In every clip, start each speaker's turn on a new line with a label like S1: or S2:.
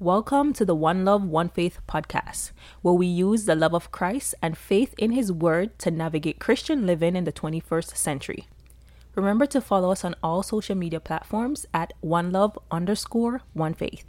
S1: Welcome to the One Love, One Faith podcast, where we use the love of Christ and faith in His Word to navigate Christian living in the 21st century. Remember to follow us on all social media platforms at One Love underscore One Faith.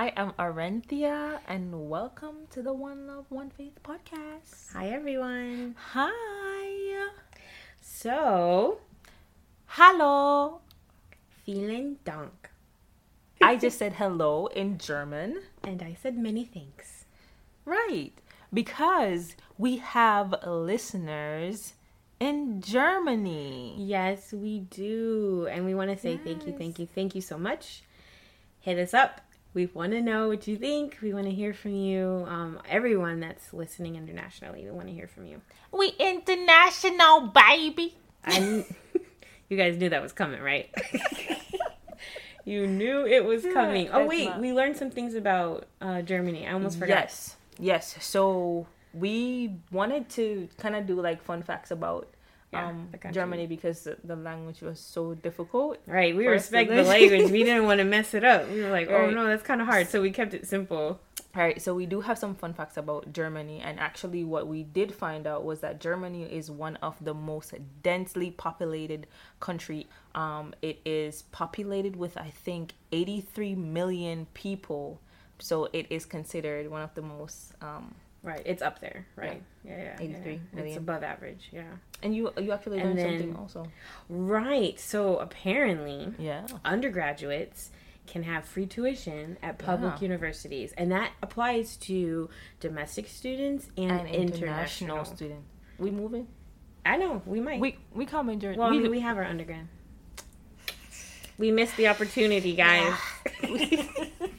S1: I am Arenthia, and welcome to the One Love, One Faith podcast.
S2: Hi, everyone.
S1: Hi.
S2: So,
S1: Hello.
S2: vielen Dank.
S1: I just said hello in German.
S2: And I said many thanks.
S1: Right. Because we have listeners in Germany.
S2: Yes, we do. And we want to say thank you, thank you, thank you so much. Hit us up. We want to know what you think. We want to hear from you. Um, everyone that's listening internationally, we want to hear from you.
S1: We international, baby.
S2: And you guys knew that was coming, right? you knew it was coming. Oh, wait,
S1: not-
S2: we learned some things about uh, Germany. I almost forgot.
S1: Yes. Yes. So we wanted to kind of do like fun facts about
S2: Yeah,
S1: um. Germany because the, the language was so difficult.
S2: Right, we
S1: for us to
S2: respect the language. We didn't want to mess it up. We were like, oh no, that's kind of hard. So we kept it simple.
S1: All right, so we do have some fun facts about Germany, and actually, what we did find out was that Germany is one of the most densely populated country. Um, it is populated with, I think, 83 million people, so it is considered one of the most. Um,
S2: Right, it's up there. Right, yeah, yeah, yeah,
S1: 83
S2: yeah. It's above average. Yeah.
S1: and you you actually learned something also.
S2: Right. So apparently,
S1: Yeah.
S2: undergraduates can have free tuition at public
S1: Yeah.
S2: universities, and that applies to domestic students and,
S1: And
S2: international.
S1: international student. We moving?
S2: I know we might.
S1: We we come in Germany.
S2: well, I
S1: we,
S2: mean, we have our undergrad. We missed the opportunity, guys.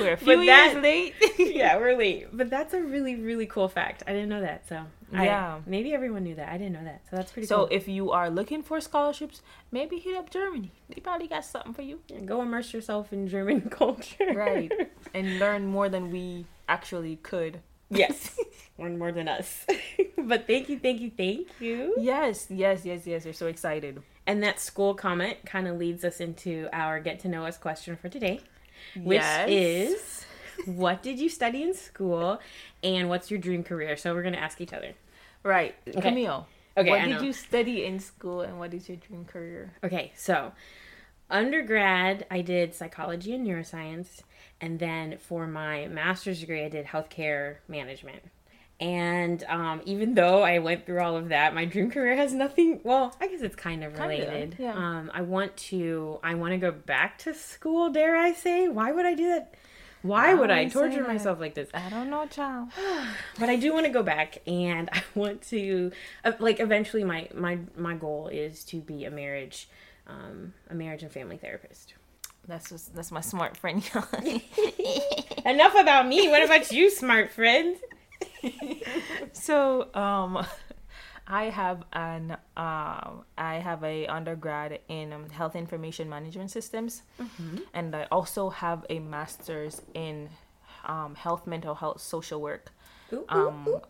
S1: we're a few
S2: But
S1: years
S2: that-
S1: late.
S2: yeah, we're late. But that's a really, really cool fact. I didn't know that. So I-
S1: Yeah.
S2: maybe everyone knew that. I didn't know that. So that's pretty cool.
S1: So
S2: cool.
S1: if you are looking for scholarships, maybe hit up Germany. They probably got something for you.
S2: Yeah, Go immerse yourself in German culture.
S1: Right. And learn more than we actually could.
S2: yes. Learn more than us. but thank you, thank you, thank you.
S1: Yes, yes, yes, yes. We're so excited.
S2: And that school comment kind of leads us into our get to know us question for today, which
S1: Yes.
S2: is what did you study in school and what's your dream career? So we're going to ask each other.
S1: Right. Camille.
S2: Okay,
S1: What
S2: I
S1: did
S2: know.
S1: you study in school and what is your dream career?
S2: Okay, so undergrad, I did psychology and neuroscience. And then for my master's degree, I did healthcare management. And um, even though I went through all of that, my dream career has nothing. Well, I guess it's kind of related.
S1: yeah.
S2: Um, I want to. I want to go back to school. Dare I say? Why would I do that? Why
S1: Why
S2: would I
S1: would
S2: torture myself like this?
S1: I don't know, child.
S2: but I do want to go back, and I want to uh, like eventually. My my my goal is to be a marriage, um, a marriage and family therapist.
S1: That's just, that's my smart friend.
S2: Enough about me. What about you, smart friend?
S1: so, um, I have an um, I have a undergrad in um, health information management systems, and I also have a master's in um, health, mental health, social work.
S2: Ooh, ooh,
S1: Um,
S2: ooh,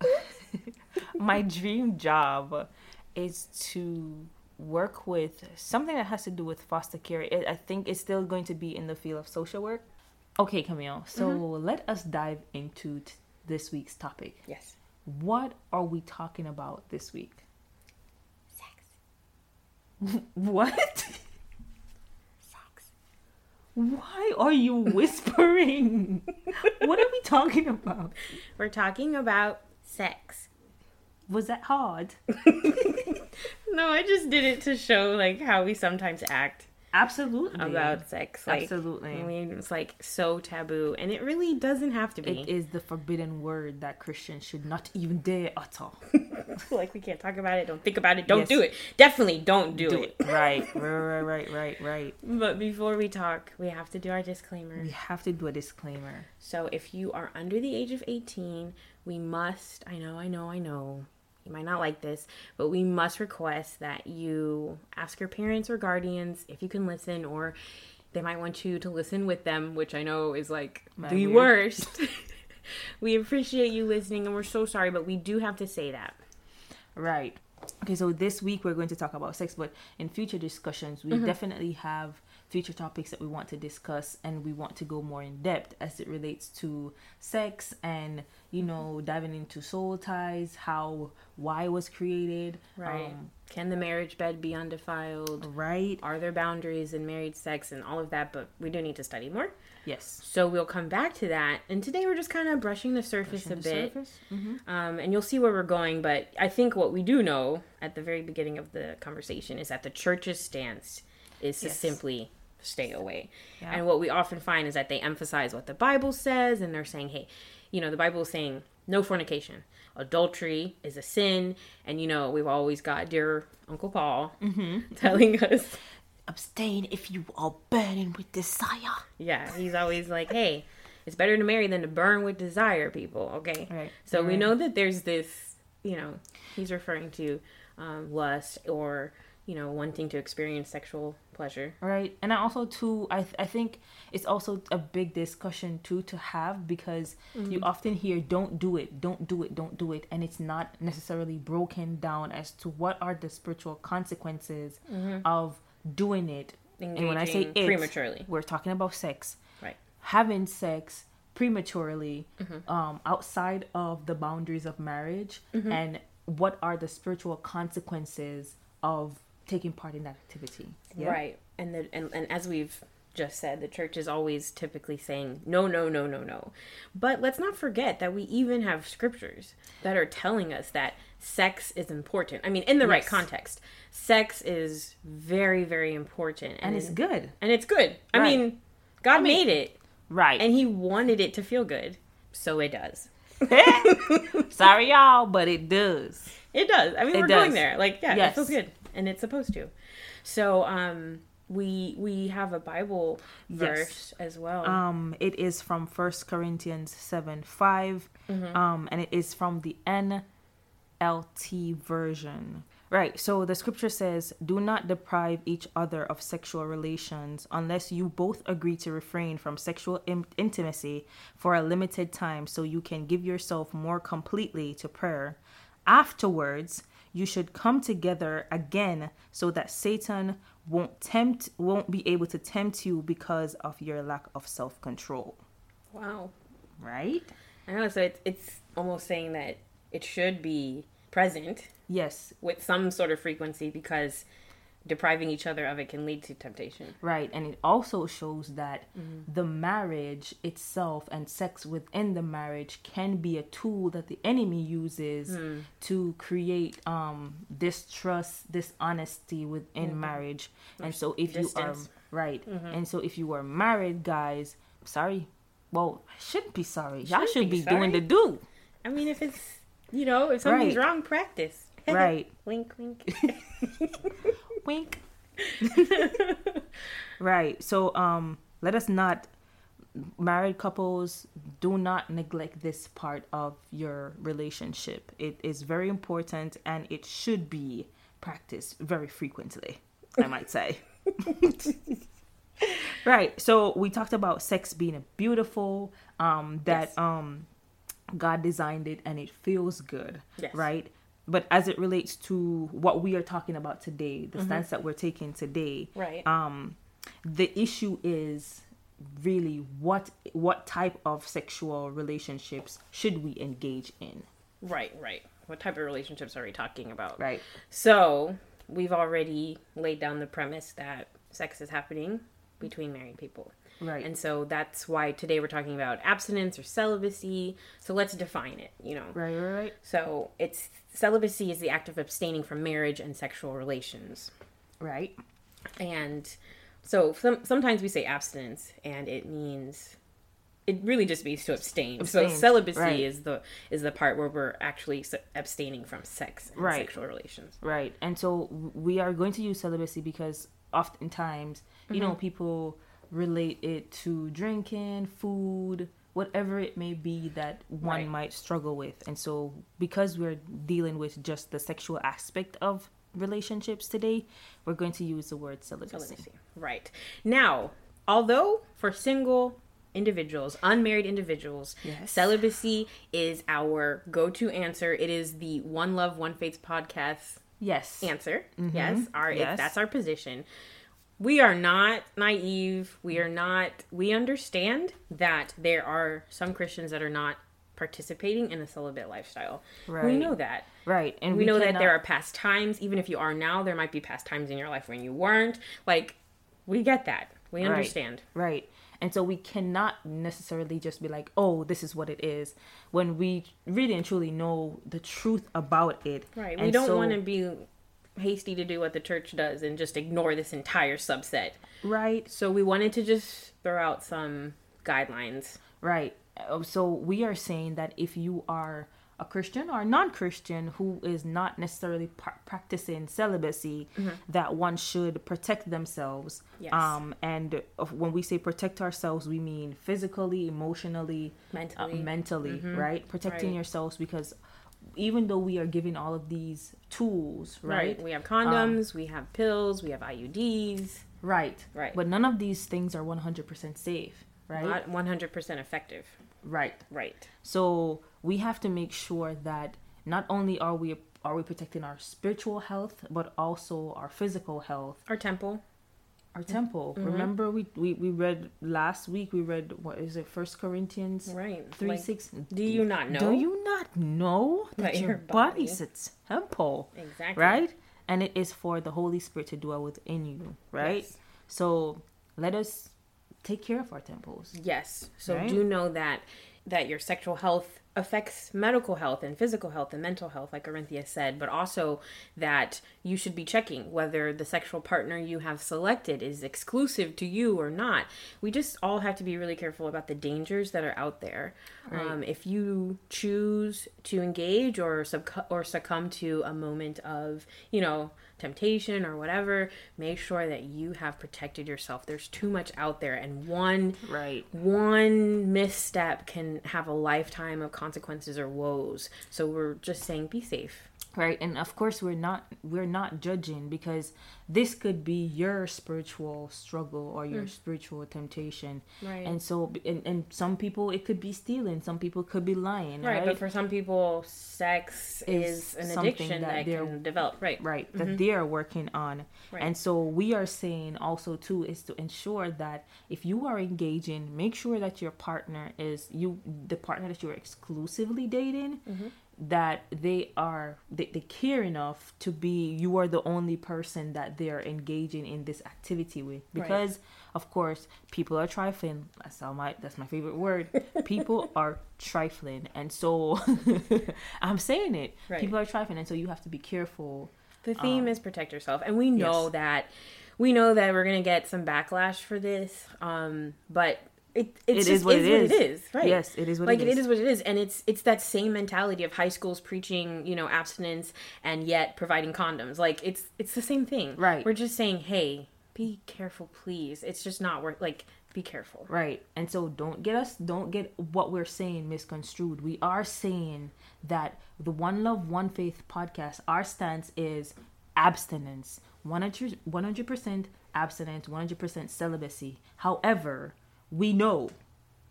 S1: my dream job is to work with something that has to do with foster care. It, I think it's still going to be in the field of social work. Okay, Camille. So let us dive into t- this week's topic.
S2: Yes.
S1: What are we talking about this week?
S2: Sex.
S1: What?
S2: Sex.
S1: Why are you whispering? what are we talking about?
S2: We're talking about sex.
S1: Was that hard?
S2: No, I just did it to show like how we sometimes act
S1: Absolutely.
S2: about sex. Like,
S1: Absolutely.
S2: I mean, it's like so taboo, and it really doesn't have to be.
S1: It is the forbidden word that Christians should not even dare utter.
S2: like we can't talk about it. Don't think about it. Don't
S1: Yes.
S2: do it. Definitely don't do,
S1: Do
S2: it.
S1: it. Right, right, right, right, right.
S2: But before we talk, we have to do our disclaimer.
S1: We have to do a disclaimer.
S2: So if you are under the age of 18, we must, I know, I know, I know, you might not like this, but we must request that you ask your parents or guardians if you can listen, or they might want you to listen with them, which I know is like
S1: Mad
S2: the
S1: weird.
S2: worst. we appreciate you listening and we're so sorry, but we do have to say that.
S1: Right. Okay, so this week we're going to talk about sex, but in future discussions, we mm-hmm. definitely have future topics that we want to discuss and we want to go more in depth as it relates to sex and, you know, diving into soul ties, how why was created.
S2: Right.
S1: Um,
S2: Can the marriage bed be undefiled?
S1: right.
S2: Are there boundaries in married sex and all of that? But we do need to study more.
S1: Yes.
S2: So we'll come back to that. And today we're just kind of brushing the surface a
S1: The
S2: bit.
S1: surface? Mhm.
S2: Um, and you'll see where we're going. But I think what we do know at the very beginning of the conversation is that the church's stance is to
S1: Yes.
S2: simply stay away.
S1: Yeah.
S2: And what we often find is that they emphasize what the Bible says and they're saying, hey, you know, the Bible is saying no fornication. Adultery is a sin. And, you know, we've always got dear Uncle Paul telling us,
S1: Abstain if you are burning with desire.
S2: yeah, he's always like, hey, it's better to marry than to burn with desire, people, okay?
S1: Right.
S2: So we know that there's this, you know, he's referring to um, lust or, you know, wanting to experience sexual pleasure.
S1: right and i also too i, th- I think it's also a big discussion too to have because you often hear don't do it don't do it don't do it and it's not necessarily broken down as to what are the spiritual consequences of doing it and when i say it
S2: prematurely.
S1: we're talking about sex
S2: Right.
S1: having sex prematurely
S2: Mm-hmm.
S1: um, outside of the boundaries of marriage
S2: Mm-hmm.
S1: and what are the spiritual consequences of taking part in that activity Yeah?
S2: Right. And, the, and and as we've just said, the church is always typically saying no, no, no, no, no. But let's not forget that we even have scriptures that are telling us that sex is important. I mean, in the right context, sex is very, very important,
S1: and it's good
S2: and it's good. I mean, God made it,
S1: right
S2: and He wanted it to feel good, so it does.
S1: Sorry, y'all, but it does.
S2: It does. I mean,
S1: It
S2: we're
S1: does.
S2: going there. Like, yeah, it feels good, and it's supposed to. So, um, we we have a Bible verse as well.
S1: Um, it is from First Corinthians seven 5 Um, and it is from the NLT version. Right. So the scripture says, "Do not deprive each other of sexual relations unless you both agree to refrain from sexual in- intimacy for a limited time, so you can give yourself more completely to prayer. Afterwards." You should come together again so that Satan won't tempt won't be able to tempt you because of your lack of self-control.
S2: wow.
S1: Right?
S2: I know. So it's it's almost saying that it should be present
S1: Yes,
S2: with some sort of frequency because depriving each other of it can lead to temptation.
S1: right. And it also shows that mm-hmm. the marriage itself and sex within the marriage can be a tool that the enemy uses hmm. to create um distrust, dishonesty within mm-hmm. marriage. And so if you are
S2: Distance.
S1: right, mm-hmm. and so if you are married, guys, sorry. Well, I shouldn't be sorry. Y'all
S2: Shouldn't
S1: should
S2: be
S1: be, doing the do.
S2: I mean, if it's you know, if something's
S1: Right.
S2: wrong, practice.
S1: Right.
S2: wink, wink.
S1: Wink. right. So um let us not married couples do not neglect this part of your relationship. It is very important and it should be practiced very frequently, I might say. right. So we talked about sex being a beautiful um that
S2: Yes.
S1: um God designed it and it feels good.
S2: Yes.
S1: Right? But as it relates to what we are talking about today,
S2: Mm-hmm.
S1: the stance that we're taking today,
S2: Right.
S1: um the issue is really what what type of sexual relationships should we engage in
S2: right, right. What type of relationships are we talking about?
S1: right
S2: So we've already laid down the premise that sex is happening between married people.
S1: Right
S2: And so that's why today we're talking about abstinence or celibacy. So let's define it, you know.
S1: right right right
S2: So it's celibacy is the act of abstaining from marriage and sexual relations.
S1: right
S2: And so some, sometimes we say abstinence and it means it really just means to abstain. so celibacy
S1: right.
S2: is the is the part where we're actually abstaining from sex and
S1: Right.
S2: sexual relations.
S1: right and so we are going to use celibacy because oftentimes you know mm-hmm. people relate it to drinking food whatever it may be that one
S2: Right.
S1: might struggle with and so because we're dealing with just the sexual aspect of relationships today we're going to use the word celibacy,
S2: Celibacy. Right. Now, although for single individuals, unmarried individuals,
S1: Yes.
S2: celibacy is our go-to answer. It is the One Love, One Faith podcast
S1: Yes.
S2: answer. Mm-hmm. Yes, our
S1: Yes.
S2: that's our position. We are not naive. We are not. We understand that there are some Christians that are not participating in a celibate lifestyle.
S1: Right.
S2: We know that.
S1: Right. And
S2: We, know that there are past times. Even if you are now, there might be past times in your life when you weren't. Like, we get that. We
S1: Right.
S2: understand.
S1: Right. And so we cannot necessarily just be like, oh, this is what it is, when we really and truly know the truth about it.
S2: Right. We
S1: And
S2: don't
S1: so-
S2: want to be hasty to do what the church does and just ignore this entire subset.
S1: Right.
S2: So we wanted to just throw out some guidelines.
S1: Right. Uh, So we are saying that if you are a Christian or non-Christian who is not necessarily par- practicing celibacy, that one should protect themselves.
S2: Mm-hmm. Yes.
S1: Um, and when we say protect ourselves, we mean physically, emotionally,
S2: Mentally.
S1: uh, mentally, right? Protecting
S2: Right.
S1: yourselves because even though we are giving all of these tools, right?
S2: We have condoms, um, we have pills, we have IUDs.
S1: Right.
S2: Right.
S1: But none of these things are 100% safe, right?
S2: Not 100% effective.
S1: right.
S2: Right.
S1: So we have to make sure that not only are we are we protecting our spiritual health, but also our physical health,
S2: Our temple.
S1: Our temple.
S2: Mm-hmm.
S1: Remember, we, we we read last week. We read what is it? First Corinthians
S2: Right.
S1: three
S2: Like,
S1: six.
S2: Do you not know?
S1: Do you not know that,
S2: That
S1: your, body- is a temple,
S2: Exactly.
S1: right? And it is for the Holy Spirit to dwell within you, right?
S2: Yes.
S1: So let us take care of our temples.
S2: Yes. So
S1: Right?
S2: do know that that your sexual health affects medical health and physical health and mental health, like Orinthia said, but also that you should be checking whether the sexual partner you have selected is exclusive to you or not. We just all have to be really careful about the dangers that are out there. Um, if you choose to engage or succumb or succumb to a moment of, you know, temptation or whatever, make sure that you have protected yourself. There's too much out there, and one
S1: Right.
S2: one misstep can have a lifetime of consequences or woes. So we're just saying be safe.
S1: Right and of course we're not we're not judging because this could be your spiritual struggle or your spiritual temptation
S2: Mm. Right.
S1: and so and, and some people it could be stealing some people could be lying
S2: Right,
S1: right
S2: but for some people sex
S1: Is
S2: is, an addiction
S1: that
S2: that,
S1: they're-
S2: can develop. Right.
S1: right that they are working on
S2: Right.
S1: and so we are saying also too is to ensure that if you are engaging make sure that your partner is you the partner that you're exclusively dating that they are they, they care enough to be you are the only person that they're engaging in this activity with. Because of course people are trifling. That's all my that's my favorite word. People are trifling. And so i'm saying it.
S2: Right.
S1: people are trifling. And so you have to be careful.
S2: The theme is protect yourself, and we know
S1: Um, yes.
S2: that we know that we're gonna get some backlash for this. Um, but it it's
S1: It
S2: just
S1: is what it is.
S2: it is. Right.
S1: Yes, it is what it is.
S2: like
S1: it is.
S2: what it is, and it's it's that same mentality of high schools preaching, you know, abstinence and yet providing condoms. Like it's it's the same thing.
S1: Right.
S2: We're just saying, hey, be careful, please. It's just not worth like be careful.
S1: Right. And so don't get us don't get what we're saying misconstrued. We are saying that the One Love One Faith podcast our stance is abstinence. 100 100% abstinence, 100% celibacy. However, we know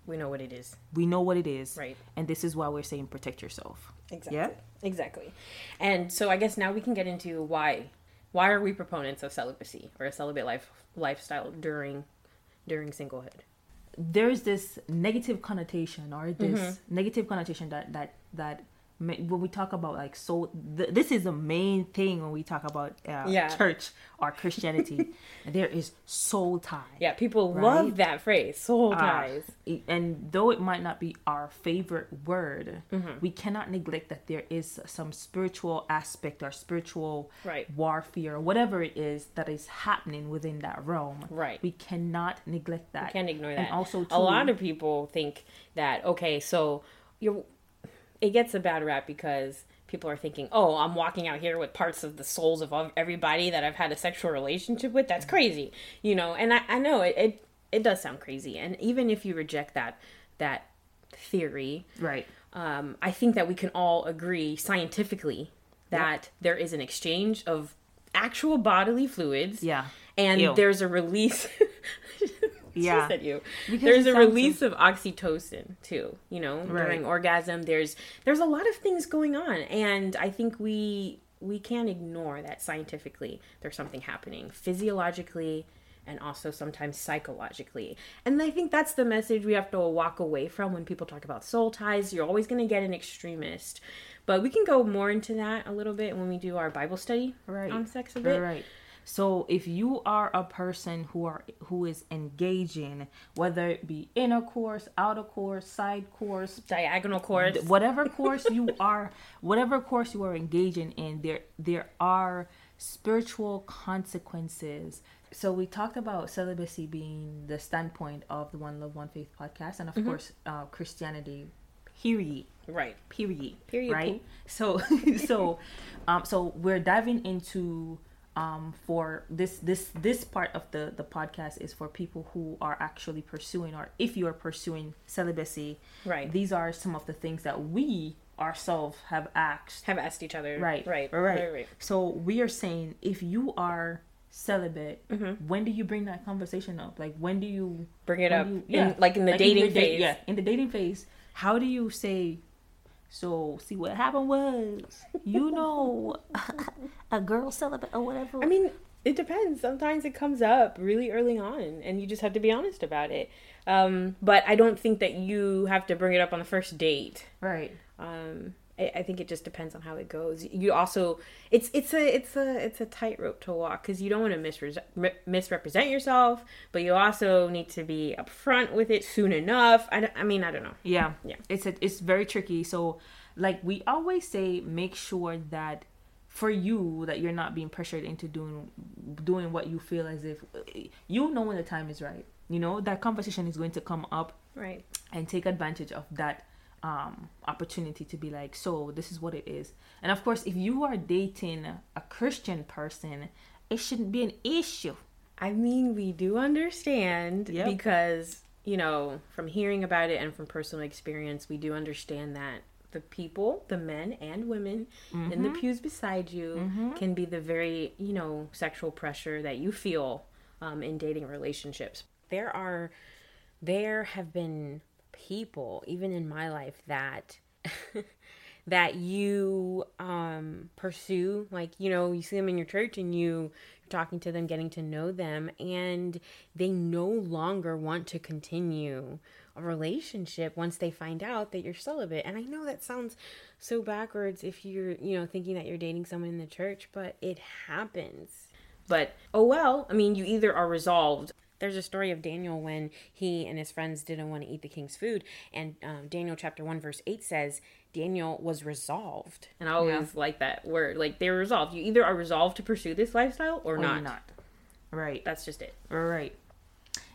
S2: We know what it is.
S1: we know what it is.
S2: Right.
S1: And this is why we're saying protect yourself.
S2: Exactly.
S1: Yeah?
S2: Exactly. And so I guess now we can get into why why are we proponents of celibacy or a celibate life lifestyle during during singlehood?
S1: there's this negative connotation or this
S2: Mm-hmm.
S1: negative connotation that that that when we talk about like soul th- this is the main thing when we talk about uh,
S2: Yeah.
S1: church or christianity there is soul tie
S2: Yeah, people
S1: Right?
S2: love that phrase, soul
S1: Ah,
S2: ties.
S1: e- and though it might not be our favorite word
S2: Mm-hmm.
S1: we cannot neglect that there is some spiritual aspect or spiritual
S2: Right.
S1: warfare or whatever it is that is happening within that realm
S2: Right.
S1: we cannot neglect that
S2: Can't ignore that.
S1: and also
S2: a lot of people think that okay, so you it gets a bad rap because people are thinking, "Oh, I'm walking out here with parts of the souls of everybody that I've had a sexual relationship with. That's crazy." You know, and I, I know it, it it does sound crazy. And even if you reject that that theory,
S1: right
S2: um, I think that we can all agree scientifically that there is an exchange of actual bodily fluids.
S1: Yeah.
S2: And
S1: Ew.
S2: there's a release.
S1: Yeah.
S2: She said you.
S1: Because
S2: there's a release of oxytocin too. You know,
S1: Right.
S2: during orgasm. There's there's a lot of things going on, and I think we we can't ignore that scientifically. There's something happening physiologically. And also sometimes psychologically. And I think that's the message we have to walk away from when people talk about soul ties. You're always going to get an extremist. But we can go more into that a little bit when we do our Bible study
S1: Right.
S2: on sex a bit.
S1: Right. So if you are a person who are who is engaging, whether it be inner course, outer course, side course,
S2: Diagonal course.
S1: whatever course you are, whatever course you are engaging in, there there are spiritual consequences. So we talked about celibacy being the standpoint of the One Love One Faith podcast, and of course uh, Christianity. Period
S2: Right.
S1: period
S2: Period,
S1: right so so um so we're diving into um for this this this part of the the podcast is for people who are actually pursuing or if you are pursuing celibacy
S2: Right.
S1: these are some of the things that we ourselves have asked
S2: Have asked each other.
S1: right
S2: Right.
S1: right right,
S2: Right.
S1: so we are saying if you are celibate
S2: Mm-hmm.
S1: when do you bring that conversation up like when do you
S2: Bring it up.
S1: you-
S2: in, like in the
S1: Like,
S2: dating
S1: date-
S2: phase.
S1: yeah, in the dating phase, how do you say? So, see what happened was, you know, a girl celibate or whatever.
S2: I mean, it depends. Sometimes it comes up really early on, and you just have to be honest about it. Um, but I don't think that you have to bring it up on the first date.
S1: right?
S2: Um, I, I think it just depends on how it goes. You also, it's it's a it's a it's a tightrope to walk because you don't want to misre- misrepresent yourself, but you also need to be upfront with it soon enough. I, I mean, I don't know.
S1: Yeah,
S2: Yeah.
S1: It's a, it's very tricky. So, like we always say, make sure that for you that you're not being pressured into doing doing what you feel as if you know when the time is right. You know that conversation is going to come up
S2: Right.
S1: and take advantage of that um opportunity to be like so this is what it is and of course if you are dating a christian person it shouldn't be an issue
S2: I mean, we do understand
S1: Yep.
S2: because, you know, from hearing about it and from personal experience, we do understand that the people, the men and women in the pews beside you can be the very, you know, sexual pressure that you feel um, in dating relationships. There are, there have been people, even in my life, that. that you um pursue like you know you see them in your church and you you're talking to them getting to know them and they no longer want to continue a relationship once they find out that you're celibate and i know that sounds so backwards if you're you know thinking that you're dating someone in the church but it happens but oh well i mean you either are resolved there's a story of Daniel when he and his friends didn't want to eat the king's food. And um, Daniel chapter 1, verse 8 says, Daniel was resolved. And I always like that word. Like they were resolved. You either are resolved to pursue this lifestyle or,
S1: or
S2: not.
S1: not right
S2: That's just it.
S1: right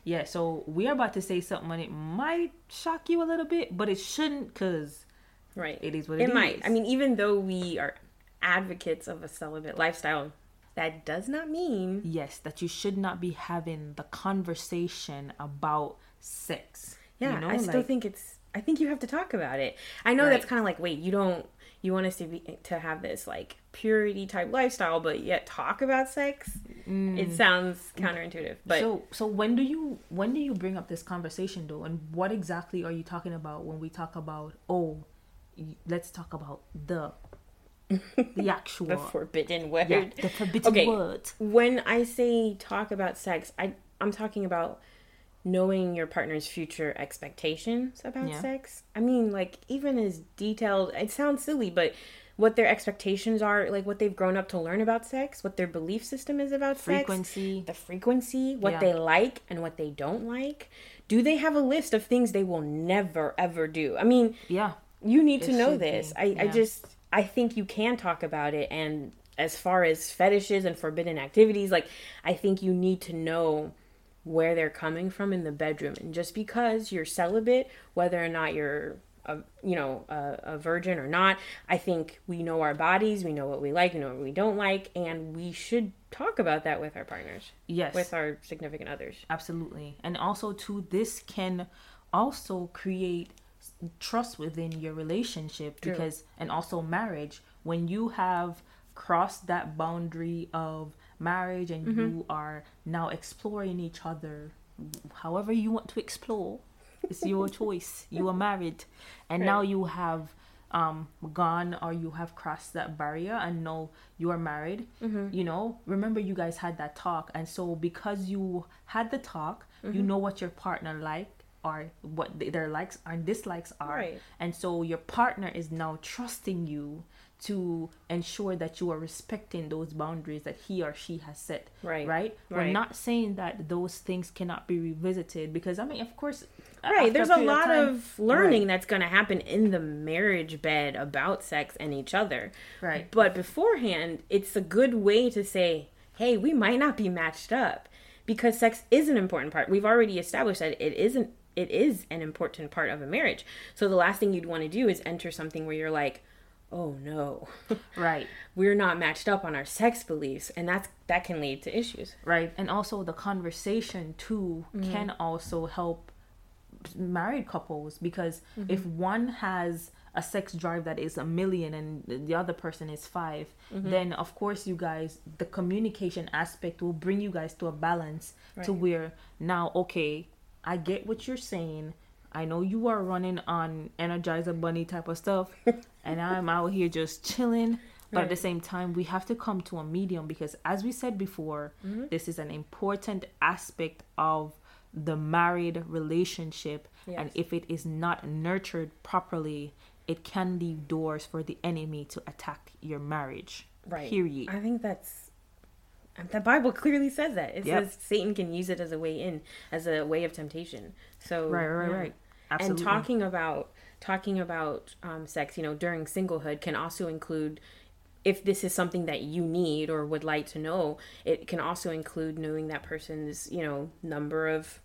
S1: yeah so we're about to say something and it might shock you a little bit but it shouldn't because
S2: Right.
S1: It is what
S2: it
S1: it
S2: might. I mean, even though we are advocates of a celibate lifestyle, that does not mean
S1: yes that you should not be having the conversation about sex
S2: Yeah,
S1: you know
S2: I still
S1: like-
S2: think it's. I think you have to talk about it. I know
S1: Right.
S2: that's kind of like, wait, you don't. You want us to be to have this like purity type lifestyle, but yet talk about sex. It sounds counterintuitive, but
S1: Mm. so so when do you when do you bring up this conversation though and what exactly are you talking about when we talk about oh let's talk about the the actual
S2: the forbidden word.
S1: yeah, the forbidden
S2: Okay.
S1: word
S2: When I say talk about sex, I I'm talking about knowing your partner's future expectations about
S1: Yeah.
S2: sex. I mean, like even as detailed, it sounds silly, but what their expectations are, like what they've grown up to learn about sex, what their belief system is about sex,
S1: frequency
S2: the frequency, what
S1: Yeah.
S2: they like and what they don't like. Do they have a list of things they will never ever do? I mean,
S1: yeah
S2: you need to know this.
S1: be,
S2: I, I just I think you can talk about it and as far as fetishes and forbidden activities, like I think you need to know where they're coming from in the bedroom. And just because you're celibate, whether or not you're a, you know a, a virgin or not, I think we know our bodies, we know what we like, we know what we don't like, and we should talk about that with our partners,
S1: yes
S2: with our significant others.
S1: absolutely and also too this can also create trust within your relationship
S2: True.
S1: because and also marriage when you have crossed that boundary of marriage and
S2: Mm-hmm.
S1: you are now exploring each other however you want to explore. It's your choice. You are married, and now you have um gone or you have crossed that barrier and now you are married you know remember you guys had that talk and so because you had the talk you know what your partner like or what th- their likes and dislikes are
S2: Right.
S1: and so your partner is now trusting you to ensure that you are respecting those boundaries that he or she has set
S2: Right.
S1: right we're not saying that those things cannot be revisited because i mean of course
S2: Right. There's a
S1: period
S2: lot
S1: time-
S2: of learning
S1: Right.
S2: that's going to happen in the marriage bed about sex and each other.
S1: Right.
S2: But beforehand, it's a good way to say, hey, we might not be matched up because sex is an important part. We've already established that it isn't. It is an important part of a marriage. So the last thing you'd want to do is enter something where you're like, "Oh no,
S1: right.
S2: We're not matched up on our sex beliefs," and that's that can lead to issues.
S1: right and also the conversation too mm. can also help married couples because mm-hmm. if one has a sex drive that is a million and the other person is 5 mm-hmm. then of course you guys the communication aspect will bring you guys to a balance to where now okay i get what you're saying. I know you are running on energizer bunny type of stuff and i'm out here just chilling. But at the same time we have to come to a medium because as we said before mm-hmm. this is an important aspect of the married relationship. And if it is not nurtured properly it can leave doors for the enemy to attack your marriage.
S2: Right.
S1: period.
S2: I think that's the Bible clearly says that. It
S1: Yep.
S2: says Satan can use it as a way in, as a way of temptation. So
S1: right right
S2: yeah.
S1: right
S2: And talking about talking about um, sex, you know, during singlehood can also include if this is something that you need or would like to know. It can also include knowing that person's you know number of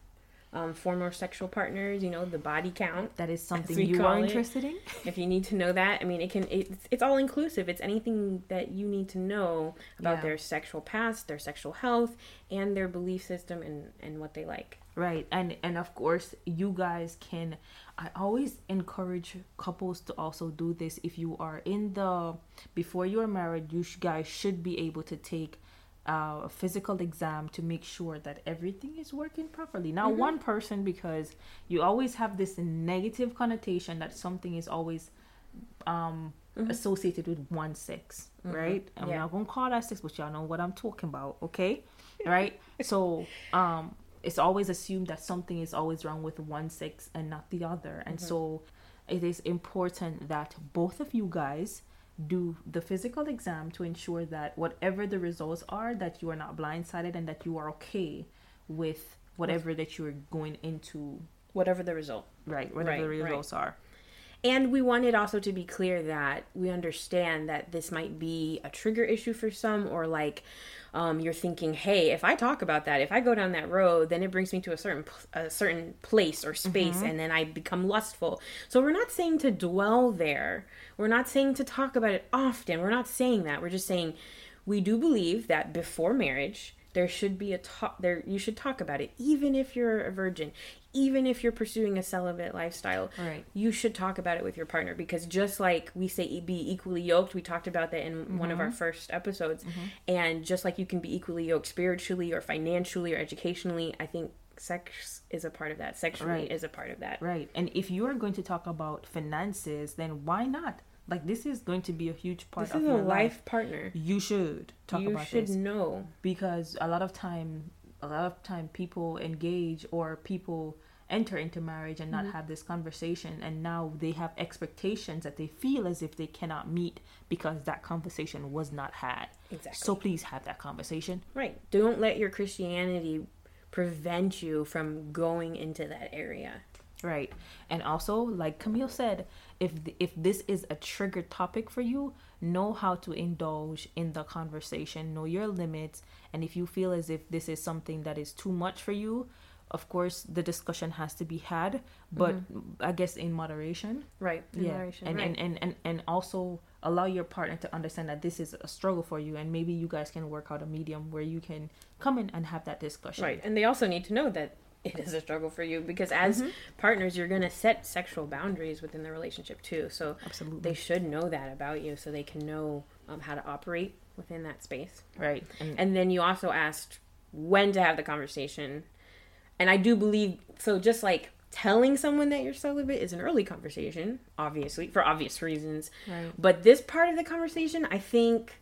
S2: um, former sexual partners. You know, the body count.
S1: that is something you are interested in
S2: if you need to know that i mean it can it's, it's all inclusive it's anything that you need to know about
S1: Yeah.
S2: their sexual past their sexual health and their belief system and and what they like
S1: right and and of course you guys can i always encourage couples to also do this if you are in the before you are married you guys should be able to take uh, a physical exam to make sure that everything is working properly. Now one person because you always have this negative connotation that something is always um associated with one sex right? I'm
S2: Yeah.
S1: not gonna call that sex but y'all know what i'm talking about okay? Right? So um it's always assumed that something is always wrong with one sex and not the other. And so it is important that both of you guys do the physical exam to ensure that whatever the results are that you are not blindsided and that you are okay with whatever that you're going into.
S2: Whatever the result.
S1: Right whatever the
S2: Right, right.
S1: results are
S2: And we wanted also to be clear that we understand that this might be a trigger issue for some, or like um, you're thinking, hey, if I talk about that, if I go down that road, then it brings me to a certain a certain place or space, and then I become lustful. So we're not saying to dwell there. We're not saying to talk about it often. We're not saying that. We're just saying we do believe that before marriage there should be a talk there you should talk about it even if you're a virgin even if you're pursuing a celibate lifestyle
S1: Right.
S2: you should talk about it with your partner because just like we say be equally yoked we talked about that in one of our mm-hmm. first episodes mm-hmm. and just like you can be equally yoked spiritually or financially or educationally i think sex is a part of that sexually
S1: Right.
S2: is a part of that
S1: Right. And if you are going to talk about finances, then why not? Like this is going to be a huge part
S2: this
S1: of
S2: is a
S1: your
S2: life
S1: life.
S2: partner
S1: You should talk
S2: you
S1: about
S2: should
S1: this
S2: know
S1: because a lot of time, a lot of time, people engage or people enter into marriage and not
S2: Mm-hmm.
S1: have this conversation, and now they have expectations that they feel as if they cannot meet because that conversation was not had.
S2: Exactly.
S1: So please have that conversation.
S2: right don't let your christianity prevent you from going into that area
S1: Right. And also, like Camille said, if if this is a trigger topic for you, know how to indulge in the conversation, know your limits, and if you feel as if this is something that is too much for you, of course, the discussion has to be had, but mm-hmm. I guess in moderation.
S2: right in
S1: yeah.
S2: moderation,
S1: And,
S2: right.
S1: and, and, and and also allow your partner to understand that this is a struggle for you and maybe you guys can work out a medium where you can come in and have that discussion.
S2: Right. And they also need to know that it is a struggle for you because as
S1: Mm-hmm.
S2: partners, you're going to set sexual boundaries within the relationship too. So
S1: Absolutely.
S2: they should know that about you so they can know um, how to operate within that space.
S1: Right. And,
S2: And then you also asked when to have the conversation. and I do believe so. Just like telling someone that you're celibate is an early conversation, obviously for obvious reasons.
S1: Right.
S2: But this part of the conversation, I think,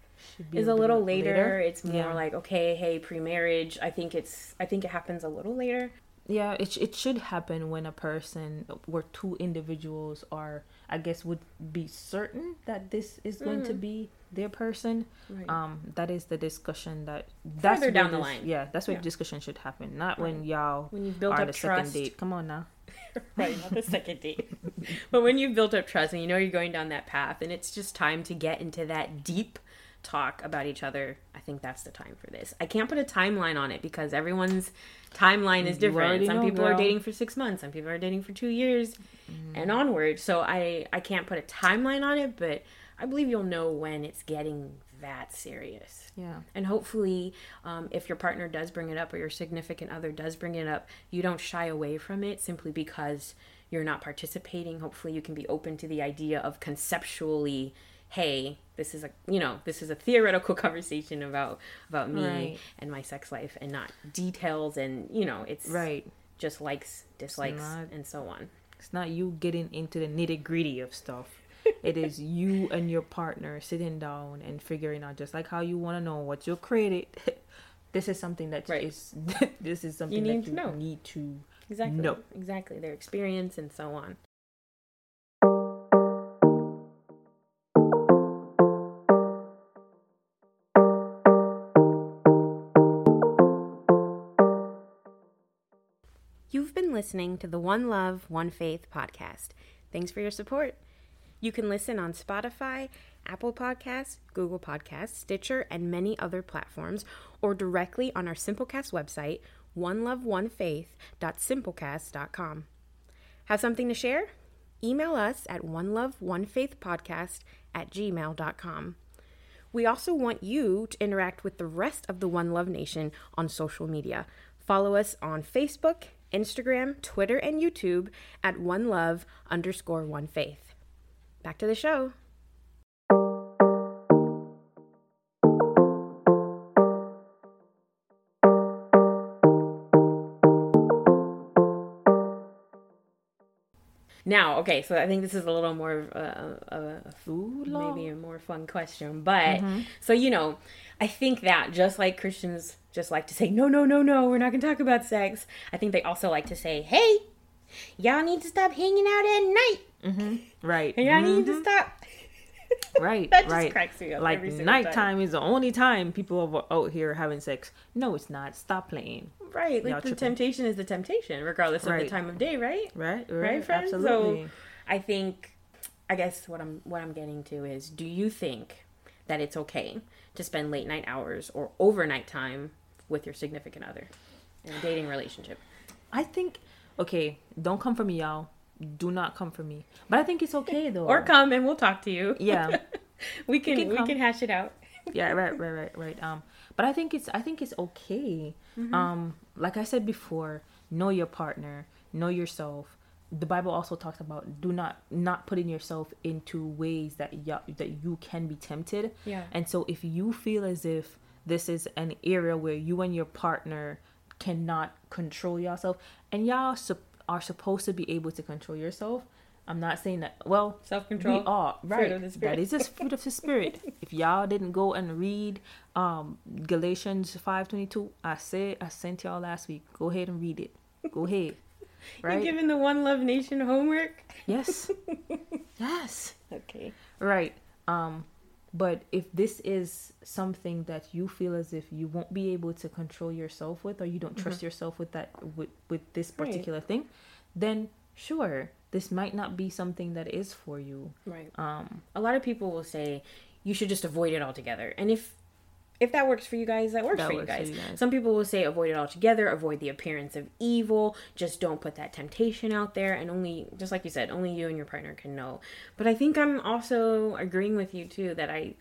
S2: is
S1: a
S2: a little later.
S1: later.
S2: It's more
S1: Yeah.
S2: like okay, hey, pre-marriage. I think it's. I think it happens a little later.
S1: Yeah, it, it should happen when a person, where two individuals are, I guess, would be certain that this is going to be their person.
S2: Mm. Right.
S1: Um, that is the discussion that that's
S2: Further down the line.
S1: Yeah, that's where
S2: Yeah.
S1: discussion should happen, not when y'all
S2: When you've built
S1: are
S2: up
S1: the
S2: trust.
S1: second date. Come on now.
S2: right, not the second date. but when you've built up trust and you know you're going down that path, and it's just time to get into that deep talk about each other, I think that's the time for this. I can't put a timeline on it because everyone's timeline is different. Some
S1: know,
S2: people are dating for six months, some people are dating for two years and onward. So I, I can't put a timeline on it, but I believe you'll know when it's getting that serious.
S1: Yeah.
S2: And hopefully, um, if your partner does bring it up or your significant other does bring it up, you don't shy away from it simply because you're not participating. Hopefully, you can be open to the idea of conceptually, hey, this is a you know this is a theoretical conversation about about me
S1: Right.
S2: and my sex life, and not details and you know it's
S1: Right.
S2: just likes, dislikes,
S1: not-
S2: and so on.
S1: It's not you getting into the nitty gritty of stuff. it is you and your partner sitting down and figuring out just like how you want to know what you're created. this is something that
S2: Right.
S1: is this is something
S2: need
S1: that
S2: to
S1: you
S2: know.
S1: need to
S2: Exactly.
S1: No.
S2: Exactly. Their experience and so on. Listening to the One Love, One Faith podcast. Thanks for your support. You can listen on Spotify, Apple Podcasts, Google Podcasts, Stitcher, and many other platforms, or directly on our Simplecast website, oneloveonefaith.simplecast.com. Have something to share? Email us at oneloveonefaithpodcast at gmail.com. We also want you to interact with the rest of the One Love Nation on social media. Follow us on Facebook, Instagram, Twitter, and YouTube at One Love underscore One Faith. Back to the show. Now, okay, so I think this is a little more of a, a, a
S1: food
S2: maybe a more fun question. But mm-hmm. so you know, I think that just like Christians just like to say, no, no, no, no, we're not gonna talk about sex. I think they also like to say, hey, y'all need to stop hanging out at night. Mm-hmm.
S1: Right.
S2: And y'all need to mm-hmm. stop.
S1: Right.
S2: That just
S1: right.
S2: cracks me up
S1: Like nighttime is the only time people are out here having sex. No, it's not. Stop playing.
S2: Right, like
S1: Y'all
S2: the
S1: tripping.
S2: temptation is the temptation, regardless of the time of day, right?
S1: Right. Right.
S2: Right, friends.
S1: Absolutely.
S2: So I think, I guess what I'm what I'm getting to is, do you think that it's okay to spend late night hours or overnight time with your significant other in a dating relationship?
S1: I think okay, don't come for me, y'all. Do not come for me. But I think it's okay though.
S2: Or come and we'll talk to you.
S1: yeah.
S2: we can,
S1: can
S2: we
S1: come.
S2: can hash it out.
S1: yeah right right right right um but i think it's i think it's okay um like i said before know your partner know yourself the bible also talks about do not not putting yourself into ways that you, that you can be tempted
S2: Yeah.
S1: and so if you feel as if this is an area where you and your partner cannot control yourself and y'all sup- are supposed to be able to control yourself i'm not saying that well
S2: Self-control,
S1: we are right.
S2: the
S1: that is a fruit of the spirit. If y'all didn't go and read um galatians 522 i said i sent y'all last week. Go ahead and read it. Go ahead.
S2: You're giving the One Love Nation homework?
S1: yes. Yes.
S2: Okay.
S1: right. Um but if this is something that you feel as if you won't be able to control yourself with or you don't trust yourself with that with with this
S2: Mm-hmm. Right.
S1: particular thing then sure this might not be something that is for you
S2: Right.
S1: um
S2: A lot of people will say you should just avoid it altogether. And if if that works for you guys, that works,
S1: That
S2: for, you
S1: works for
S2: guys.
S1: you guys.
S2: Some people will say avoid it altogether, avoid the appearance of evil, just don't put that temptation out there and only just like you said, only you and your partner can know. But I think I'm also agreeing with you too that I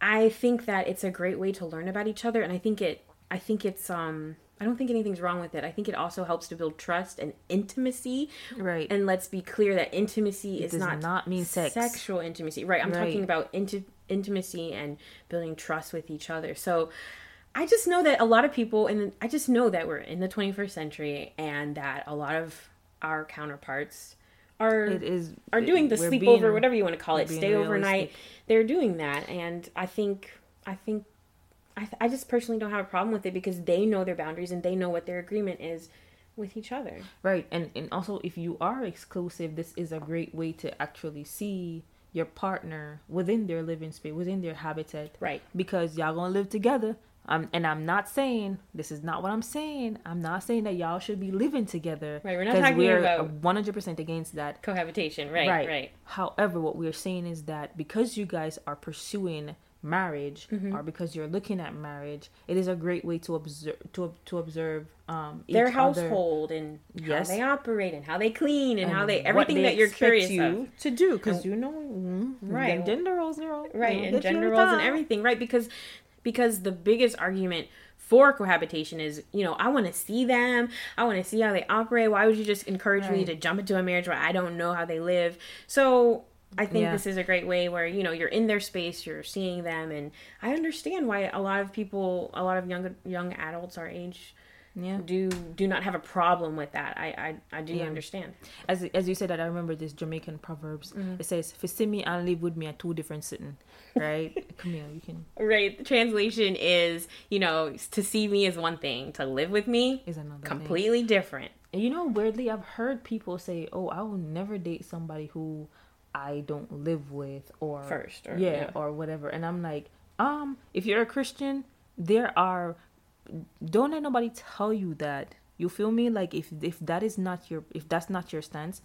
S2: I think that it's a great way to learn about each other and I think it I think it's um I don't think anything's wrong with it. I think it also helps to build trust and intimacy.
S1: right
S2: And let's be clear that intimacy is
S1: does
S2: not
S1: not mean sex.
S2: Sexual intimacy, right? I'm
S1: Right.
S2: talking about inti- intimacy and building trust with each other. So, I just know that a lot of people, and I just know that we're in the 21st century, and that a lot of our counterparts are
S1: It is
S2: are doing the sleepover,
S1: being-
S2: whatever you want to call it, stay overnight.
S1: realistic.
S2: They're doing that, and I think I think I, th- I just personally don't have a problem with it because they know their boundaries and they know what their agreement is with each other.
S1: Right, and and also if you are exclusive, this is a great way to actually see your partner within their living space, within their habitat.
S2: Right.
S1: Because y'all gonna live together. Um, and I'm not saying this is not what I'm saying. I'm not saying that y'all should be living together.
S2: Right, we're not talking
S1: we're
S2: about-
S1: 100% against that.
S2: Cohabitation, right,
S1: right.
S2: right.
S1: However, what we're saying is that because you guys are pursuing marriage
S2: Mm-hmm.
S1: or because you're looking at marriage, it is a great way to observe to to observe um
S2: Their
S1: each other.
S2: household and
S1: Yes.
S2: how they operate and how they clean and, how they everything
S1: they
S2: that you're curious
S1: you
S2: of.
S1: to do because you know
S2: Right.
S1: gender roles know,
S2: right and gender roles and everything right because because the biggest argument for cohabitation is you know i want to see them i want to see how they operate why would you just encourage me to jump into a marriage where i don't know how they live so i think
S1: Yeah.
S2: this is a great way where you know you're in their space you're seeing them and i understand why a lot of people a lot of young young adults our age
S1: yeah
S2: do do not have a problem with that i i, I do
S1: Yeah.
S2: understand
S1: as as you said that I remember this Jamaican proverbs
S2: Mm-hmm.
S1: it says you see me and live with me at two different sitting right come here you can
S2: right the translation is you know to see me is one thing to live with me
S1: is another thing.
S2: completely different
S1: And you know, weirdly, I've heard people say, "Oh, I will never date somebody who I don't live with, or
S2: First, or-
S1: yeah,
S2: yeah.
S1: or whatever." And I'm like, um, if you're a Christian, there are. Don't let nobody tell you that. You feel me? Like if if that is not your if that's not your stance,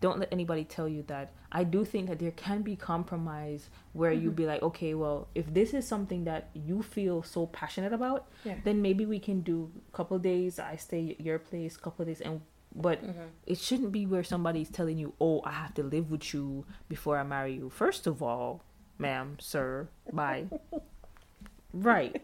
S1: don't let anybody tell you that. I do think that there can be compromise where you be like, okay, well, if this is something that you feel so passionate about,
S2: Yeah.
S1: then maybe we can do a couple days. I stay at your place, couple days, and but mm-hmm. it shouldn't be where somebody's telling you, oh, I have to live with you before I marry you. First of all, ma'am, sir, bye. right.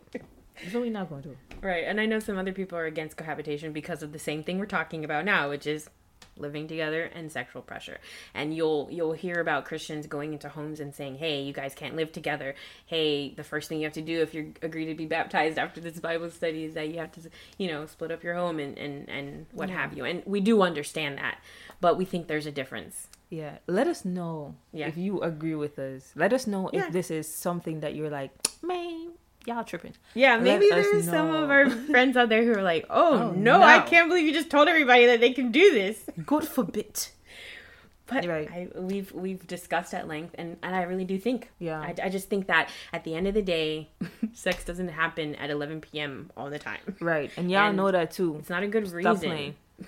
S1: So we're not going to.
S2: Right, and I know some other people are against cohabitation because of the same thing we're talking about now, which is living together and sexual pressure. And you'll you'll hear about Christians going into homes and saying, "Hey, you guys can't live together. Hey, the first thing you have to do if you agree to be baptized after this Bible study is that you have to, you know, split up your home and and and what
S1: Yeah.
S2: have you." And we do understand that, but we think there's a difference.
S1: Yeah. Let us know
S2: Yeah.
S1: if you agree with us. Let us know
S2: Yeah.
S1: if this is something that you're like, man, y'all tripping.
S2: Yeah, maybe there's some of our friends out there who are like, "Oh,
S1: Oh,
S2: no, I can't believe you just told everybody that they can do this."
S1: God forbid.
S2: But
S1: Right.
S2: I, we've we've discussed at length, and, and I really do think.
S1: Yeah.
S2: I, I just think that at the end of the day, sex doesn't happen at 11 p.m. all the time.
S1: Right. And y'all
S2: And
S1: know that too.
S2: It's not a good
S1: Stop
S2: reason.
S1: playing.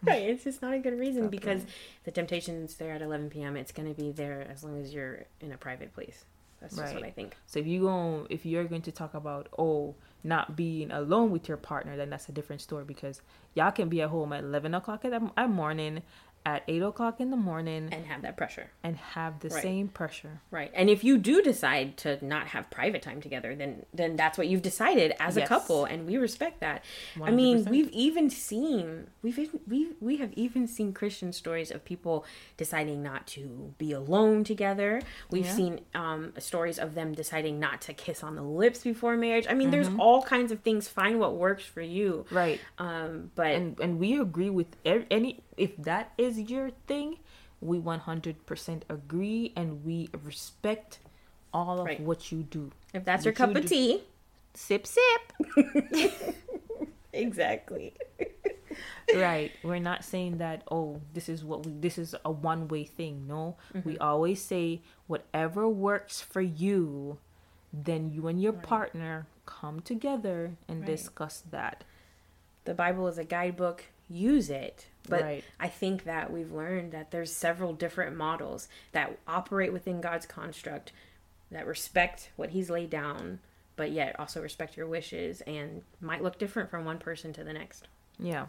S2: Right. It's just not a good reason
S1: Stop
S2: because the temptation's there at 11 p.m. It's going to be there as long as you're in a private place. That's just what
S1: Right.
S2: I think.
S1: So if you go, if you're going to talk about oh, not being alone with your partner, then that's a different story because y'all can be at home at eleven o'clock the at morning, at eight o'clock in the morning,
S2: And have that pressure.
S1: and have the
S2: Right.
S1: same pressure.
S2: Right. And if you do decide to not have private time together, then then that's what you've decided as a couple and we respect that. I mean, we've even seen we've even- we we have even seen Christian stories of people deciding not to be alone together. We've
S1: Yeah.
S2: seen um stories of them deciding not to kiss on the lips before marriage. I mean,
S1: Mm-hmm.
S2: there's all kinds of things. Find what works for you.
S1: Right.
S2: Um but
S1: And and we agree with any if that is your thing, we one hundred percent agree and we respect all of
S2: Right.
S1: what you do.
S2: if that's your cup
S1: you
S2: of
S1: do-
S2: tea,
S1: Sip sip.
S2: exactly.
S1: right we're not saying that oh this is what we this is a one way thing no
S2: Mm-hmm.
S1: we always say whatever works for you then you and your partner come together and
S2: Right.
S1: discuss that
S2: the Bible is a guidebook. Use it. But
S1: Right.
S2: I think that we've learned that there's several different models that operate within God's construct that respect what He's laid down, but yet also respect your wishes and might look different from one person to the next.
S1: yeah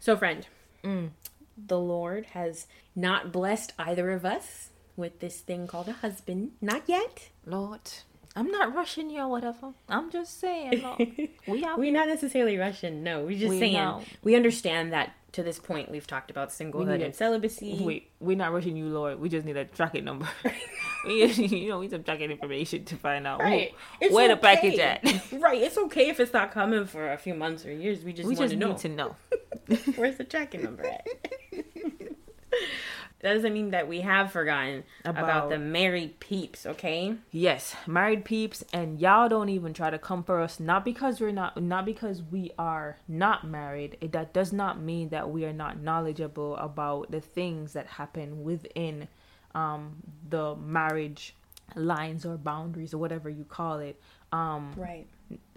S2: So, friend,
S1: Mm.
S2: the Lord has not blessed either of us with this thing called a husband. Not yet.
S1: lord i'm not rushing you or whatever i'm just saying Lord, we out
S2: We're not necessarily Russian. No, we're just
S1: We
S2: saying
S1: know.
S2: we understand that to this point, we've talked about singlehood and celibacy.
S1: Wait, we're not rushing you, Lord. We just need a tracking number. we, you know, we need some tracking information to find out
S2: Right. It's
S1: where the package at.
S2: right. It's okay if it's not coming for a few months or years. We just
S1: we
S2: want
S1: just
S2: to know.
S1: need to know.
S2: Where's the tracking number at? That doesn't mean that we have forgotten about,
S1: About-
S2: the married peeps, okay?
S1: Yes, married peeps, and y'all don't even try to come for us. Not because we're not, not because we are not married. It, that does not mean that we are not knowledgeable about the things that happen within um, the marriage lines or boundaries or whatever you call it. Um,
S2: Right.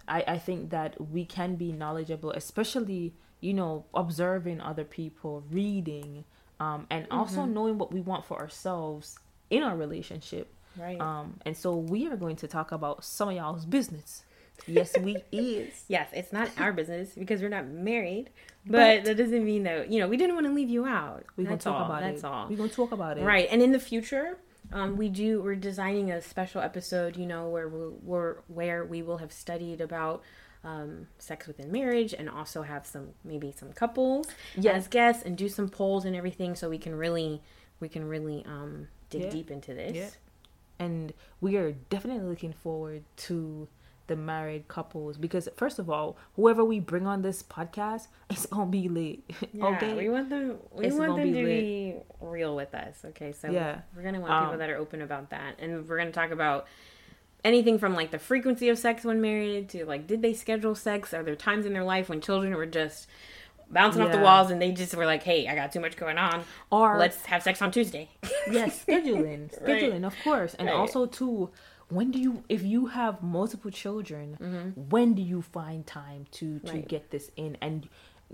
S1: I, I think that we can be knowledgeable, especially, you know, observing other people, reading, um, and also knowing what we want for ourselves in our relationship.
S2: Right.
S1: Um, and so we are going to talk about some of y'all's business. Yes, we is.
S2: yes, it's not our business because we're not married, but, that doesn't mean that, you know, we didn't want to leave you out.
S1: We're gonna talk
S2: all.
S1: about
S2: That's
S1: it.
S2: all.
S1: We're gonna talk about it.
S2: Right, and in the future, um, we do. We're designing a special episode, you know, where we're where we will have studied about um, sex within marriage, and also have some maybe some couples
S1: Yes.
S2: as guests, and do some polls and everything, so we can really we can really um, dig
S1: Yeah.
S2: deep into this.
S1: Yeah. And we are definitely looking forward to the married couples because first of all, whoever we bring on this podcast, it's gonna be lit.
S2: Yeah,
S1: okay.
S2: we want them. We
S1: It's
S2: want them
S1: be
S2: to
S1: lit.
S2: be real with us. Okay, so
S1: Yeah.
S2: we're gonna want people
S1: Um,
S2: that are open about that, and we're gonna talk about anything from like the frequency of sex when married to like did they schedule sex? Are there times in their life when children were just bouncing off the walls and they just were like, "Hey, I got too much going on.
S1: or
S2: Let's have sex on Tuesday."
S1: yes scheduling
S2: Right.
S1: scheduling of course and
S2: Right.
S1: also too when do you if you have multiple children when do you find time to to
S2: Mm-hmm. Right.
S1: get this in and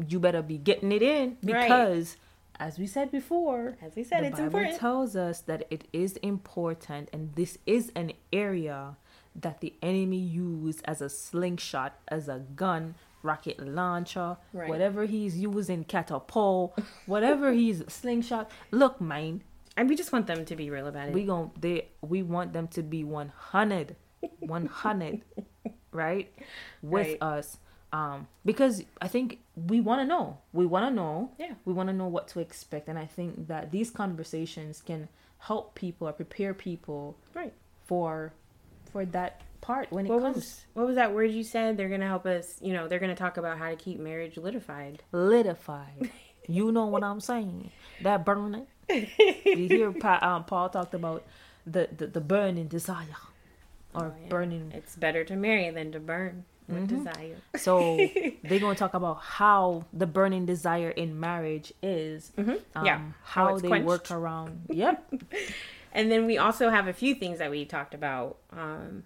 S1: you better be getting it in
S2: Right.
S1: because as we said before
S2: As we said,
S1: the
S2: it's
S1: Bible
S2: important.
S1: tells us that it is important and this is an area that the enemy used as a slingshot as a gun rocket launcher
S2: Right.
S1: whatever he's using catapult whatever he's slingshot look man
S2: and we just want them to be real about it.
S1: we gon' they we want them to be 100 100 right with
S2: Right.
S1: us um because i think we want to know we want to know
S2: Yeah.
S1: we want to know what to expect and i think that these conversations can help people or prepare people
S2: right.
S1: for for that part when it
S2: What
S1: comes
S2: was what was that word you said? They're gonna help us. You know, they're gonna talk about how to keep marriage litified.
S1: litified you know what i'm saying that burning you hear pa- um, paul talked about the, the the burning desire or
S2: Oh, yeah.
S1: burning
S2: It's better to marry than to burn with
S1: Mm-hmm.
S2: desire.
S1: So they're gonna talk about how the burning desire in marriage is, um,
S2: Mm-hmm. Yeah, how
S1: how, they
S2: quenched.
S1: work around. Yep,
S2: And then we also have a few things that we talked about um,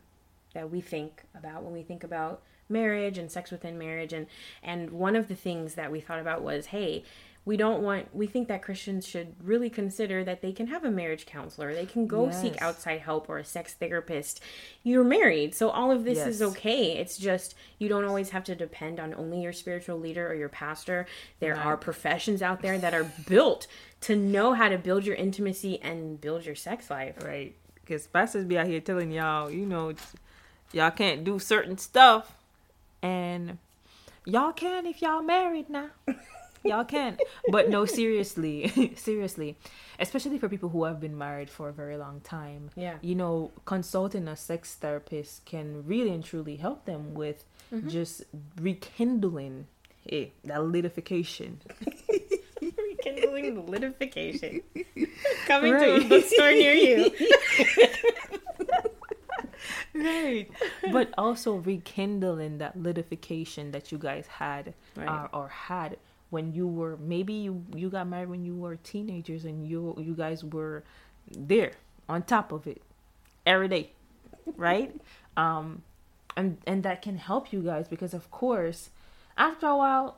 S2: that we think about when we think about marriage and sex within marriage. And and one of the things that we thought about was, hey, we don't want. We think that Christians should really consider that they can have a marriage counselor. They can go seek outside help or a sex therapist. You're married, so all of this is okay. It's just you don't always have to depend on only your spiritual leader or your pastor. There are professions out there that are built to know how to build your intimacy and build your sex life.
S1: right. Because pastors be out here telling y'all, you know, y'all can't do certain stuff, and y'all can if y'all married now. y'all can't. but no, seriously, seriously, especially for people who have been married for a very long time.
S2: Yeah.
S1: you know, consulting a sex therapist can really and truly help them with
S2: Mm-hmm.
S1: just rekindling eh, that litification.
S2: Rekindling the litification. Coming to
S1: Right.
S2: a bookstore near you.
S1: right. But also rekindling that litification that you guys had
S2: Right.
S1: uh, or had when you were maybe you, you got married when you were teenagers and you you guys were there on top of it every day right um and and that can help you guys because of course after a while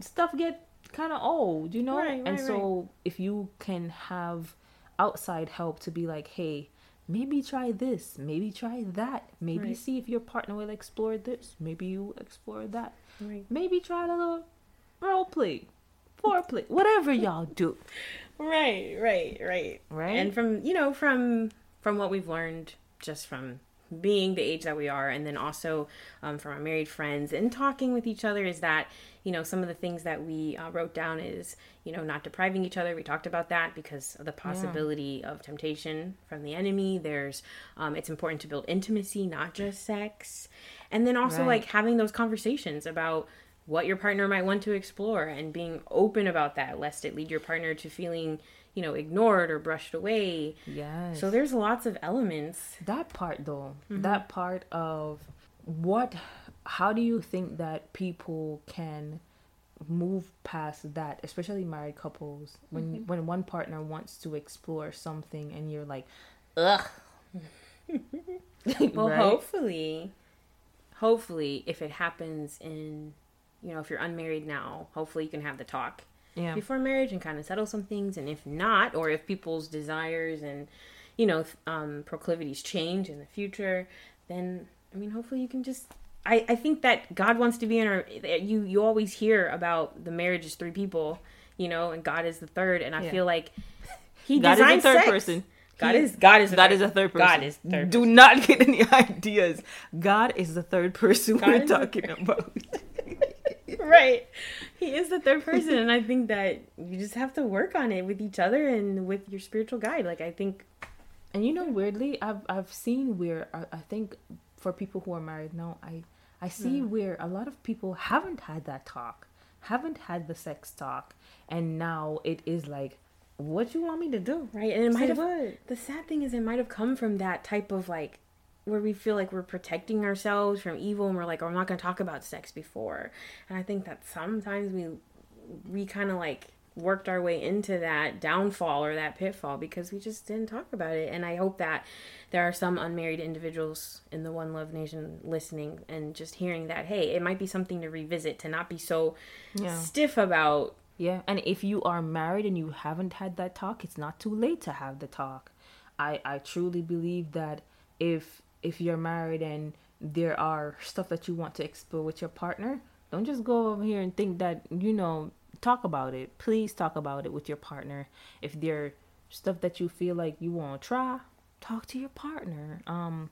S1: stuff get kind of old you know
S2: Right,
S1: and
S2: right,
S1: so if you can have outside help to be like hey maybe try this maybe try that maybe
S2: Right.
S1: see if your partner will explore this maybe you explore that
S2: Right.
S1: maybe try a little role play foreplay whatever y'all do
S2: Right, right, right.
S1: Right?
S2: And from you know, from from what we've learned just from being the age that we are, and then also um, from our married friends and talking with each other, is that you know some of the things that we uh, wrote down is you know not depriving each other. We talked about that because of the possibility yeah. of temptation from the enemy. There's um, it's important to build intimacy, not just sex, and then also right. like having those conversations about what your partner might want to explore and being open about that, lest it lead your partner to feeling you know, ignored or brushed away. Yes. So there's lots of elements.
S1: That part though, mm-hmm. that part of what how do you think that people can move past that, especially married couples, when mm-hmm. when one partner wants to explore something and you're like, ugh.
S2: well, right? hopefully, hopefully, if it happens in, you know, if you're unmarried now, hopefully you can have the talk yeah. before marriage and kind of settle some things. And if not, or if people's desires and you know um, proclivities change in the future, then I mean, hopefully you can just. I, I think that God wants to be in our. You you always hear about the marriage is three people, you know, and God is the third. And I yeah. feel like He God designed is the third sex. person.
S1: God is God is God third. is a third person. God is third. Do not get any ideas. God is the third person God we're talking about.
S2: right. He is the third person, and I think that you just have to work on it with each other and with your spiritual guide. Like I think,
S1: and you know, weirdly, I've I've seen where I, think for people who are married now, I I see mm. where a lot of people haven't had that talk, haven't had the sex talk, and now it is like what you want me to do
S2: right and it might have the sad thing is it might have come from that type of like where we feel like we're protecting ourselves from evil and we're like oh, i'm not going to talk about sex before. And i think that sometimes we we kind of like worked our way into that downfall or that pitfall because we just didn't talk about it. And i hope that there are some unmarried individuals in the one love nation listening and just hearing that hey it might be something to revisit to not be so yeah. stiff about
S1: yeah and if you are married and you haven't had that talk it's not too late to have the talk. I i truly believe that if if you're married and there are stuff that you want to explore with your partner, don't just go over here and think that, you know, talk about it. Please talk about it with your partner. If there stuff that you feel like you want to try, talk to your partner. Um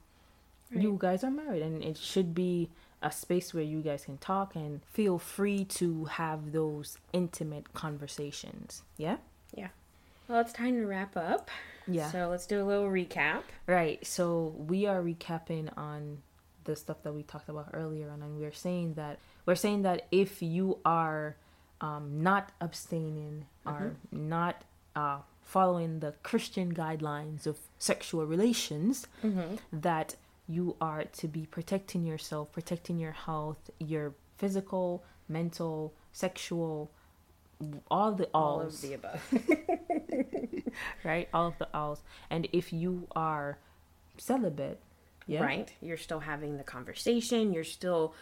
S1: right. you guys are married and it should be a space where you guys can talk and feel free to have those intimate conversations. Yeah?
S2: Yeah. Well, it's time to wrap up. Yeah. So let's do a little recap.
S1: Right. So we are recapping on the stuff that we talked about earlier on, and we're saying that we're saying that if you are um, not abstaining mm-hmm. or not uh, following the Christian guidelines of sexual relations, mm-hmm. that you are to be protecting yourself, protecting your health, your physical, mental, sexual, all the alls. All of the above. right? All of the alls. And if you are celibate,
S2: yeah. Right. You're still having the conversation. You're still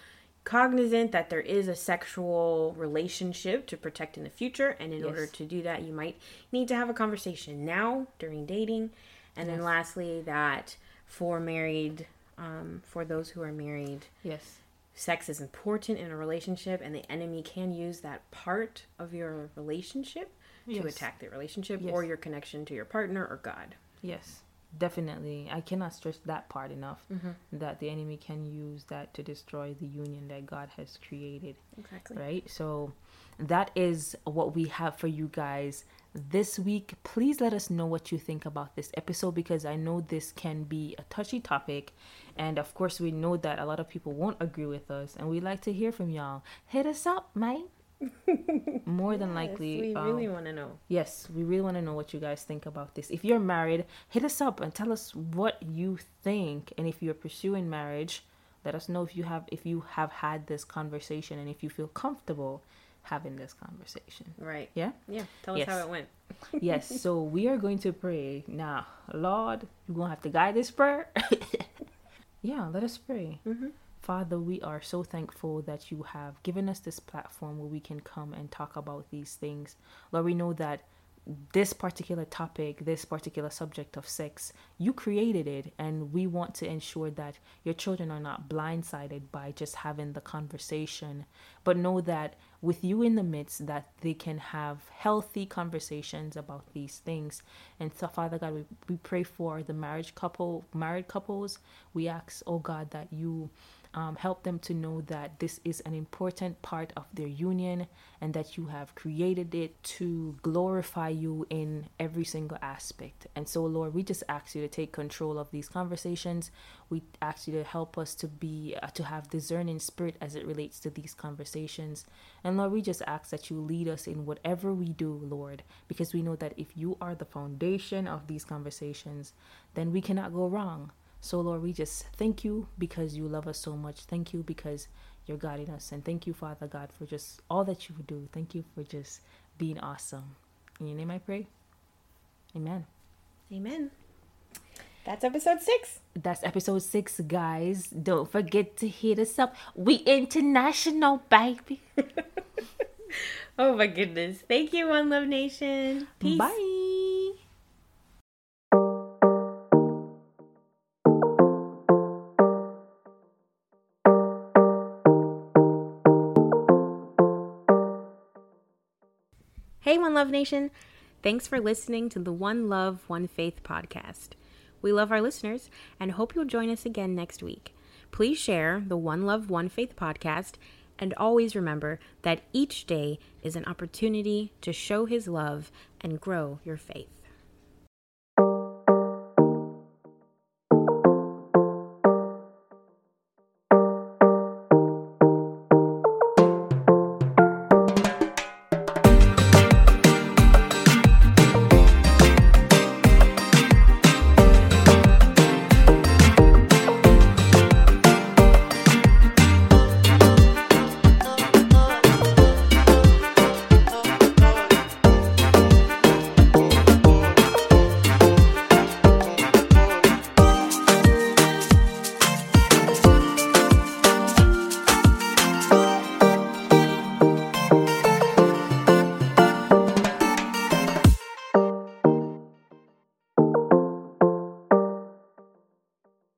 S2: cognizant that there is a sexual relationship to protect in the future. And in yes. order to do that, you might need to have a conversation now during dating. And yes. then lastly, that for married, um, for those who are married,
S1: yes,
S2: sex is important in a relationship and the enemy can use that part of your relationship yes. to attack the relationship yes. or your connection to your partner or God.
S1: Yes, definitely. I cannot stress that part enough mm-hmm. that the enemy can use that to destroy the union that God has created. Exactly. Right? So that is what we have for you guys this week. Please let us know what you think about this episode because I know this can be a touchy topic. And of course, we know that a lot of people won't agree with us, and we like to hear from y'all. Hit us up, man. More than yes, likely,
S2: we um, really want to know.
S1: Yes, we really want to know what you guys think about this. If you're married, hit us up and tell us what you think. And if you're pursuing marriage, let us know if you have if you have had this conversation and if you feel comfortable having this conversation.
S2: Right.
S1: Yeah?
S2: Yeah. Tell yes. us how it went.
S1: yes. So we are going to pray. Now, Lord, you're to have to guide this prayer. yeah, let us pray. Mm-hmm. Father, we are so thankful that you have given us this platform where we can come and talk about these things. Lord, we know that this particular topic, this particular subject of sex, you created it, and we want to ensure that your children are not blindsided by just having the conversation, but know that with you in the midst, that they can have healthy conversations about these things. And so, Father God, we, we pray for the marriage couple, married couples. We ask, oh God, that you um, help them to know that this is an important part of their union and that you have created it to glorify you in every single aspect. And so, Lord, we just ask you to take control of these conversations. We ask you to help us to be uh, to have discerning spirit as it relates to these conversations. And Lord, we just ask that you lead us in whatever we do, Lord, because we know that if you are the foundation of these conversations, then we cannot go wrong. So, Lord, we just thank you because you love us so much. Thank you because you're guiding us. And thank you, Father God, for just all that you do. Thank you for just being awesome. In your name I pray. Amen.
S2: Amen. That's episode six.
S1: That's episode six, guys. Don't forget to hit us up. We international, baby.
S2: oh my goodness. Thank you, One Love Nation.
S1: Peace. Bye.
S2: One Love Nation. Thanks for listening to the One Love, One Faith podcast. We love our listeners and hope you'll join us again next week. Please share the One Love, One Faith podcast and always remember that each day is an opportunity to show His love and grow your faith.